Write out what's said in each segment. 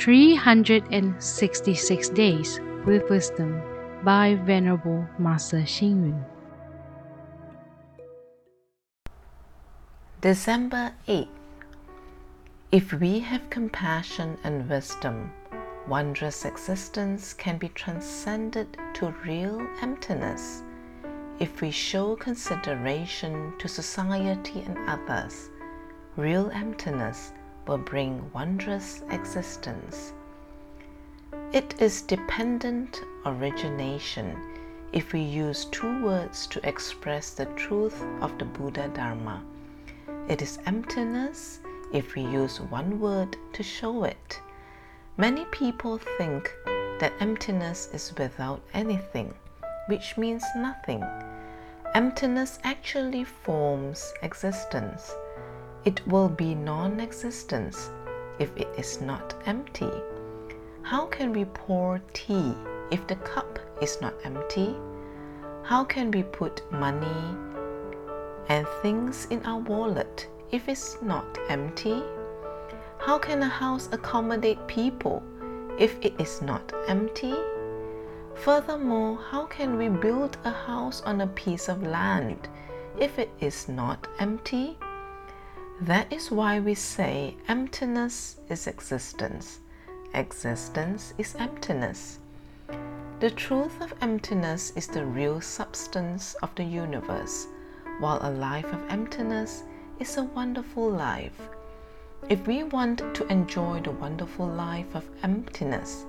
366 Days with Wisdom by Venerable Master Xing Yun. December 8th. If we have compassion and wisdom, wondrous existence can be transcended to real emptiness. If we show consideration to society and others, real emptiness will bring wondrous existence. It is dependent origination if we use two words to express the truth of the Buddha Dharma. It is emptiness if we use one word to show it. Many people think that emptiness is without anything, which means nothing. Emptiness actually forms existence. It will be non existence if it is not empty. How can we pour tea if the cup is not empty? How can we put money and things in our wallet if it's not empty? How can a house accommodate people if it is not empty? Furthermore, how can we build a house on a piece of land if it is not empty? That is why we say emptiness is existence, existence is emptiness. The truth of emptiness is the real substance of the universe, while a life of emptiness is a wonderful life. If we want to enjoy the wonderful life of emptiness,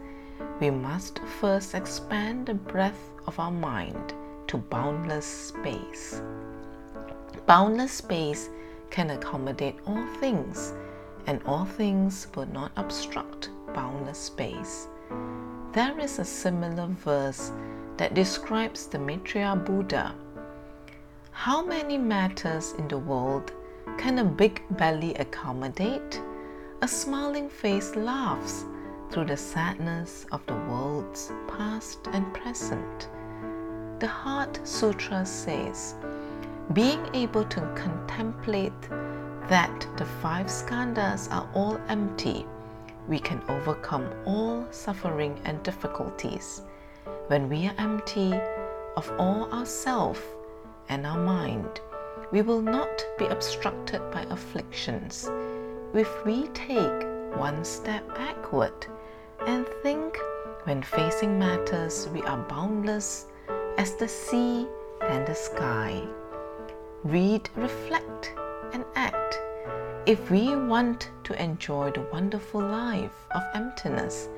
we must first expand the breadth of our mind to boundless space. Boundless space can accommodate all things, and all things will not obstruct boundless space. There is a similar verse that describes the Maitreya Buddha. How many matters in the world can a big belly accommodate? A smiling face laughs through the sadness of the worlds past and present. The Heart Sutra says, being able to contemplate that the five skandhas are all empty, we can overcome all suffering and difficulties. When we are empty of all ourself and our mind, we will not be obstructed by afflictions. If we take one step backward and think when facing matters we are boundless as the sea and the sky read, reflect, and act. If we want to enjoy the wonderful life of emptiness,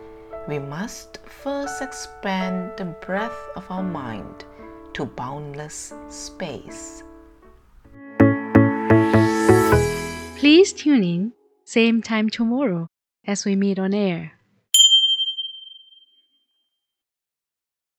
we must first expand the breadth of our mind to boundless space. Please tune in, same time tomorrow as we meet on air.